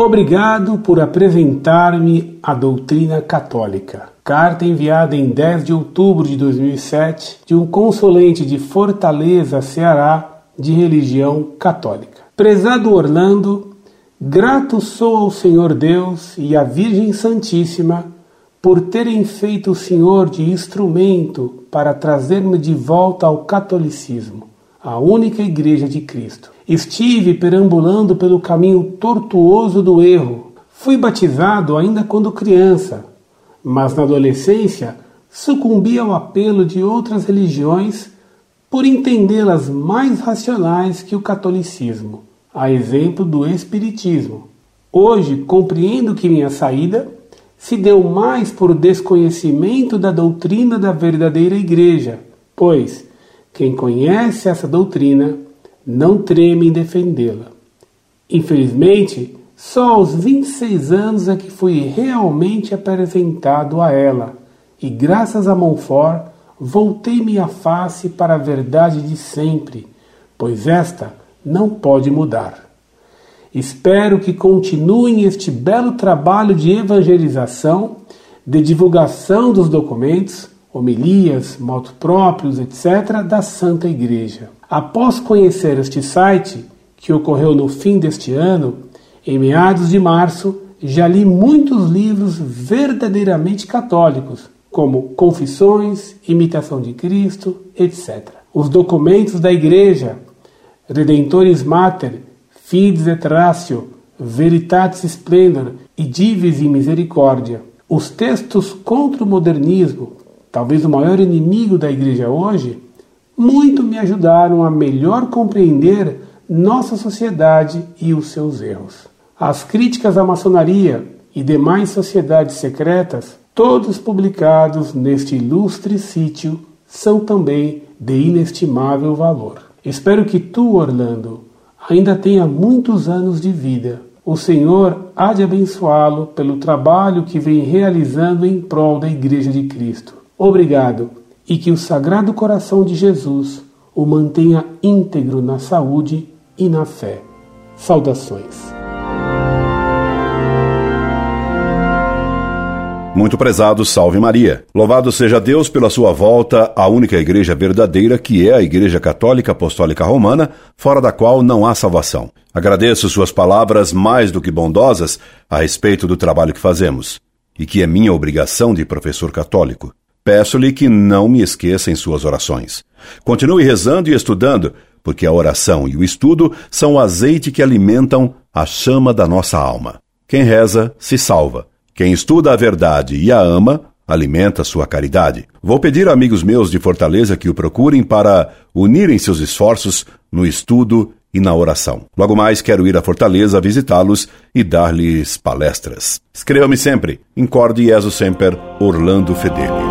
Obrigado por apresentar-me a doutrina católica. Carta enviada em 10 de outubro de 2007 de um consulente de Fortaleza, Ceará, de religião católica. Prezado Orlando, grato sou ao Senhor Deus e à Virgem Santíssima por terem feito o Senhor de instrumento para trazer-me de volta ao catolicismo, a única Igreja de Cristo. Estive perambulando pelo caminho tortuoso do erro. Fui batizado ainda quando criança, mas na adolescência sucumbi ao apelo de outras religiões por entendê-las mais racionais que o catolicismo, a exemplo do Espiritismo. Hoje compreendo que minha saída se deu mais por desconhecimento da doutrina da verdadeira Igreja, pois quem conhece essa doutrina não treme em defendê-la. Infelizmente, só aos 26 anos é que fui realmente apresentado a ela, e graças a Montfort voltei minha face para a verdade de sempre, pois esta não pode mudar. Espero que continuem este belo trabalho de evangelização, de divulgação dos documentos, homilias, motos próprios, etc., da Santa Igreja. Após conhecer este site, que ocorreu no fim deste ano, em meados de março, já li muitos livros verdadeiramente católicos, como Confissões, Imitação de Cristo, etc. Os documentos da Igreja, Redentores Mater, Fides et Ratio, Veritatis Splendor e Divis in Misericórdia. Os textos contra o modernismo, talvez o maior inimigo da Igreja hoje, muito me ajudaram a melhor compreender nossa sociedade e os seus erros. As críticas à maçonaria e demais sociedades secretas, todos publicados neste ilustre sítio, são também de inestimável valor. Espero que tu, Orlando, ainda tenha muitos anos de vida. O Senhor há de abençoá-lo pelo trabalho que vem realizando em prol da Igreja de Cristo. Obrigado e que o Sagrado Coração de Jesus o mantenha íntegro na saúde e na fé. Saudações. Muito prezado, salve Maria. Louvado seja Deus pela sua volta à única igreja verdadeira, que é a Igreja Católica Apostólica Romana, fora da qual não há salvação. Agradeço suas palavras mais do que bondosas a respeito do trabalho que fazemos, e que é minha obrigação de professor católico. Peço-lhe que não me esqueça em suas orações. Continue rezando e estudando, porque a oração e o estudo são o azeite que alimentam a chama da nossa alma. Quem reza, se salva. Quem estuda a verdade e a ama, alimenta sua caridade. Vou pedir a amigos meus de Fortaleza que o procurem para unirem seus esforços no estudo e na oração. Logo mais quero ir a Fortaleza visitá-los e dar-lhes palestras. Escreva-me sempre. Incorde Jesus Semper, Orlando Fedeli.